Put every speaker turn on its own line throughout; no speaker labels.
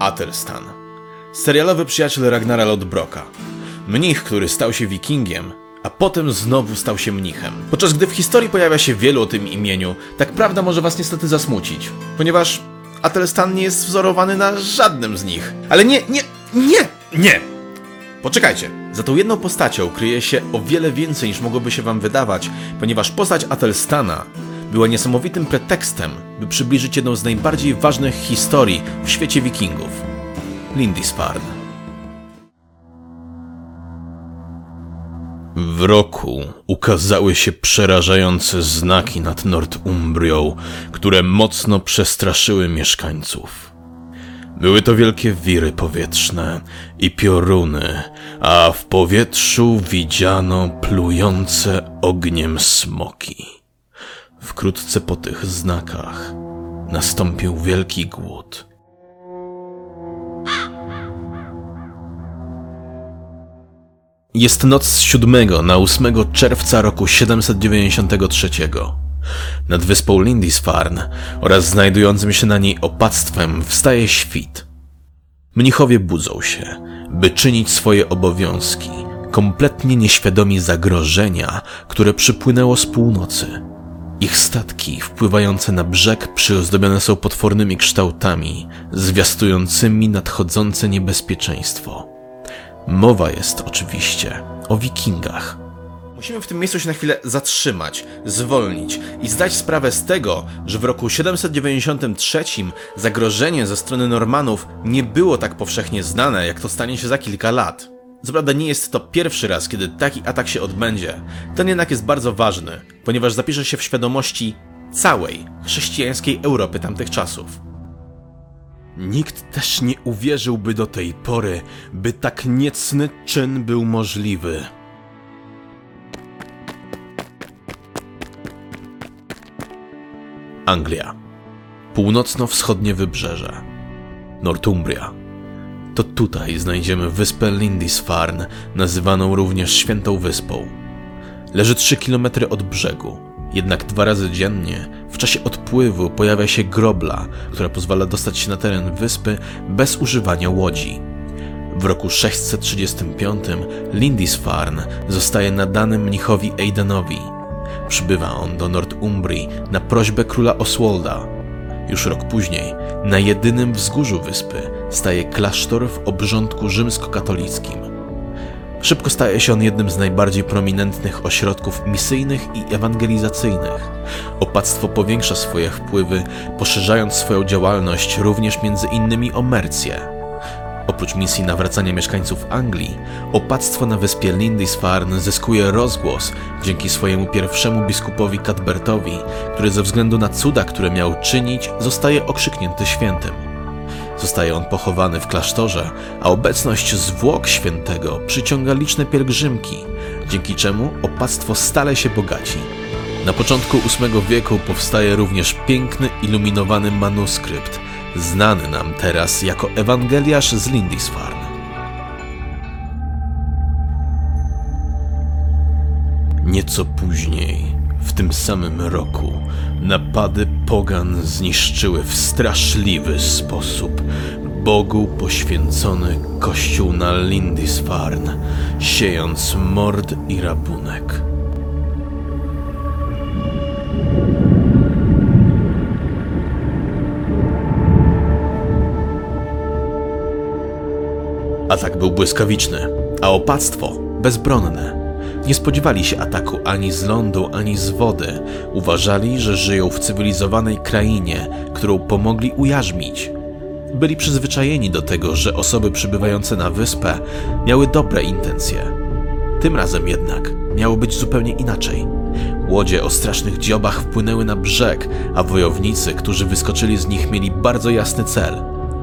Atelstan. Serialowy przyjaciel Ragnara Lodbroka. Mnich, który stał się wikingiem, a potem znowu stał się mnichem. Podczas gdy w historii pojawia się wielu o tym imieniu, tak prawda może was niestety zasmucić, ponieważ Atelstan nie jest wzorowany na żadnym z nich. Ale nie, nie, nie, nie! Poczekajcie, za tą jedną postacią kryje się o wiele więcej niż mogłoby się wam wydawać, ponieważ postać Atelstana była niesamowitym pretekstem, by przybliżyć jedną z najbardziej ważnych historii w świecie wikingów. Lindisfarne. W roku ukazały się przerażające znaki nad Nordumbrią, które mocno przestraszyły mieszkańców. Były to wielkie wiry powietrzne i pioruny, a w powietrzu widziano plujące ogniem smoki. Wkrótce po tych znakach nastąpił wielki głód. Jest noc z 7 na 8 czerwca roku 793. Nad wyspą Lindisfarne oraz znajdującym się na niej opactwem wstaje świt. Mnichowie budzą się, by czynić swoje obowiązki, kompletnie nieświadomi zagrożenia, które przypłynęło z północy. Ich statki wpływające na brzeg przyozdobione są potwornymi kształtami, zwiastującymi nadchodzące niebezpieczeństwo. Mowa jest oczywiście o wikingach. Musimy w tym miejscu się na chwilę zatrzymać, zwolnić i zdać sprawę z tego, że w roku 793 zagrożenie ze strony Normanów nie było tak powszechnie znane, jak to stanie się za kilka lat. Co prawda nie jest to pierwszy raz, kiedy taki atak się odbędzie. Ten jednak jest bardzo ważny, ponieważ zapisze się w świadomości całej chrześcijańskiej Europy tamtych czasów. Nikt też nie uwierzyłby do tej pory, by tak niecny czyn był możliwy. Anglia. Północno-wschodnie wybrzeże. Northumbria. To tutaj znajdziemy wyspę Lindisfarne, nazywaną również Świętą Wyspą. Leży 3 km od brzegu, jednak dwa razy dziennie w czasie odpływu pojawia się grobla, która pozwala dostać się na teren wyspy bez używania łodzi. W roku 635 Lindisfarne zostaje nadany mnichowi Eidenowi. Przybywa on do Northumbrii na prośbę króla Oswalda. Już rok później na jedynym wzgórzu wyspy staje klasztor w obrządku rzymskokatolickim. Szybko staje się on jednym z najbardziej prominentnych ośrodków misyjnych i ewangelizacyjnych. Opactwo powiększa swoje wpływy, poszerzając swoją działalność również między innymi o Mercję. Oprócz misji nawracania mieszkańców Anglii, opactwo na wyspie Lindisfarne zyskuje rozgłos dzięki swojemu pierwszemu biskupowi Cadbertowi, który ze względu na cuda, które miał czynić, zostaje okrzyknięty świętym. Zostaje on pochowany w klasztorze, a obecność zwłok świętego przyciąga liczne pielgrzymki, dzięki czemu opactwo stale się bogaci. Na początku VIII wieku powstaje również piękny, iluminowany manuskrypt, znany nam teraz jako Ewangeliarz z Lindisfarne. Nieco później, w tym samym roku, napady pogan zniszczyły w straszliwy sposób Bogu poświęcony kościół na Lindisfarne, siejąc mord i rabunek. Atak był błyskawiczny, a opactwo bezbronne. Nie spodziewali się ataku ani z lądu, ani z wody. Uważali, że żyją w cywilizowanej krainie, którą pomogli ujarzmić. Byli przyzwyczajeni do tego, że osoby przybywające na wyspę miały dobre intencje. Tym razem jednak miało być zupełnie inaczej. Łodzie o strasznych dziobach wpłynęły na brzeg, a wojownicy, którzy wyskoczyli z nich, mieli bardzo jasny cel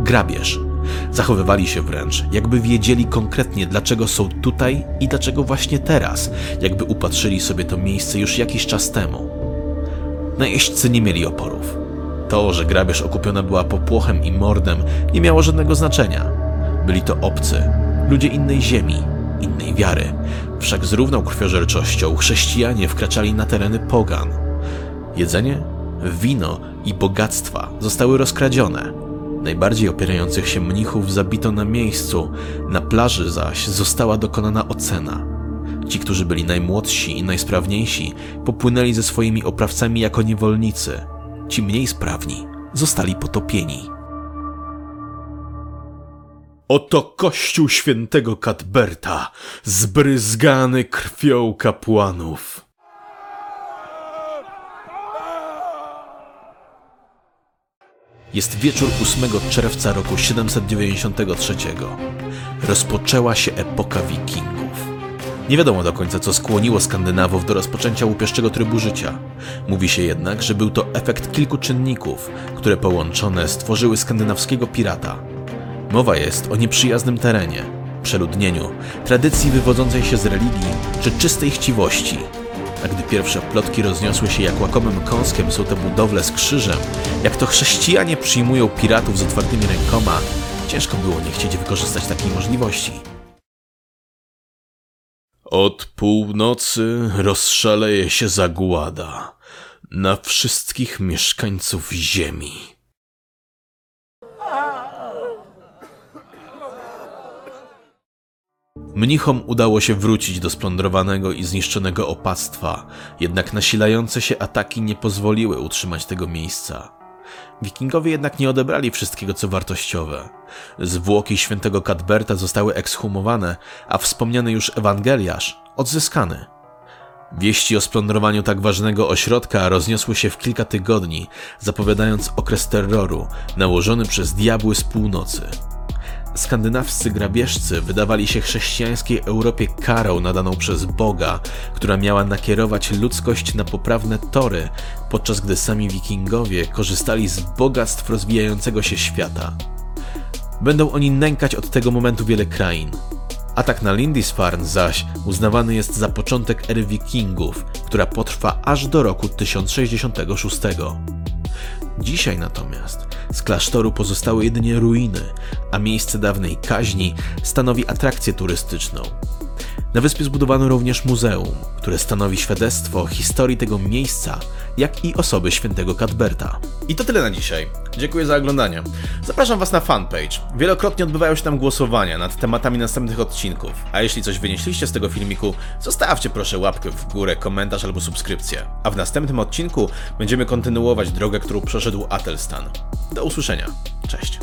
grabież. Zachowywali się wręcz, jakby wiedzieli konkretnie, dlaczego są tutaj i dlaczego właśnie teraz, jakby upatrzyli sobie to miejsce już jakiś czas temu. Najeźdźcy nie mieli oporów. To, że grabież okupiona była popłochem i mordem, nie miało żadnego znaczenia. Byli to obcy, ludzie innej ziemi, innej wiary. Wszak z równą krwiożerczością chrześcijanie wkraczali na tereny pogan. Jedzenie, wino i bogactwa zostały rozkradzione Najbardziej opierających się mnichów zabito na miejscu, na plaży zaś została dokonana ocena. Ci, którzy byli najmłodsi i najsprawniejsi, popłynęli ze swoimi oprawcami jako niewolnicy. Ci mniej sprawni zostali potopieni. Oto kościół świętego Cadberta, zbryzgany krwią kapłanów. Jest wieczór 8 czerwca roku 793. Rozpoczęła się epoka wikingów. Nie wiadomo do końca, co skłoniło Skandynawów do rozpoczęcia łupieszczego trybu życia. Mówi się jednak, że był to efekt kilku czynników, które połączone stworzyły skandynawskiego pirata. Mowa jest o nieprzyjaznym terenie, przeludnieniu, tradycji wywodzącej się z religii czy czystej chciwości. A gdy pierwsze plotki rozniosły się jak łakomym kąskiem są te budowle z krzyżem, jak to chrześcijanie przyjmują piratów z otwartymi rękoma, ciężko było nie chcieć wykorzystać takiej możliwości. Od północy rozszaleje się zagłada na wszystkich mieszkańców ziemi. Mnichom udało się wrócić do splądrowanego i zniszczonego opactwa, jednak nasilające się ataki nie pozwoliły utrzymać tego miejsca. Wikingowie jednak nie odebrali wszystkiego, co wartościowe. Zwłoki świętego Cadberta zostały ekshumowane, a wspomniany już Ewangeliarz odzyskany. Wieści o splądrowaniu tak ważnego ośrodka rozniosły się w kilka tygodni, zapowiadając okres terroru nałożony przez diabły z północy. Skandynawscy grabieżcy wydawali się chrześcijańskiej Europie karą nadaną przez Boga, która miała nakierować ludzkość na poprawne tory, podczas gdy sami wikingowie korzystali z bogactw rozwijającego się świata. Będą oni nękać od tego momentu wiele krain. Atak na Lindisfarne zaś uznawany jest za początek ery wikingów, która potrwa aż do roku 1066. Dzisiaj natomiast z klasztoru pozostały jedynie ruiny, a miejsce dawnej kaźni stanowi atrakcję turystyczną. Na wyspie zbudowano również muzeum, które stanowi świadectwo historii tego miejsca, jak i osoby świętego Cadberta. I to tyle na dzisiaj. Dziękuję za oglądanie. Zapraszam Was na fanpage. Wielokrotnie odbywają się tam głosowania nad tematami następnych odcinków. A jeśli coś wynieśliście z tego filmiku, zostawcie proszę łapkę w górę, komentarz albo subskrypcję. A w następnym odcinku będziemy kontynuować drogę, którą przeszedł Atelstan. Do usłyszenia. Cześć.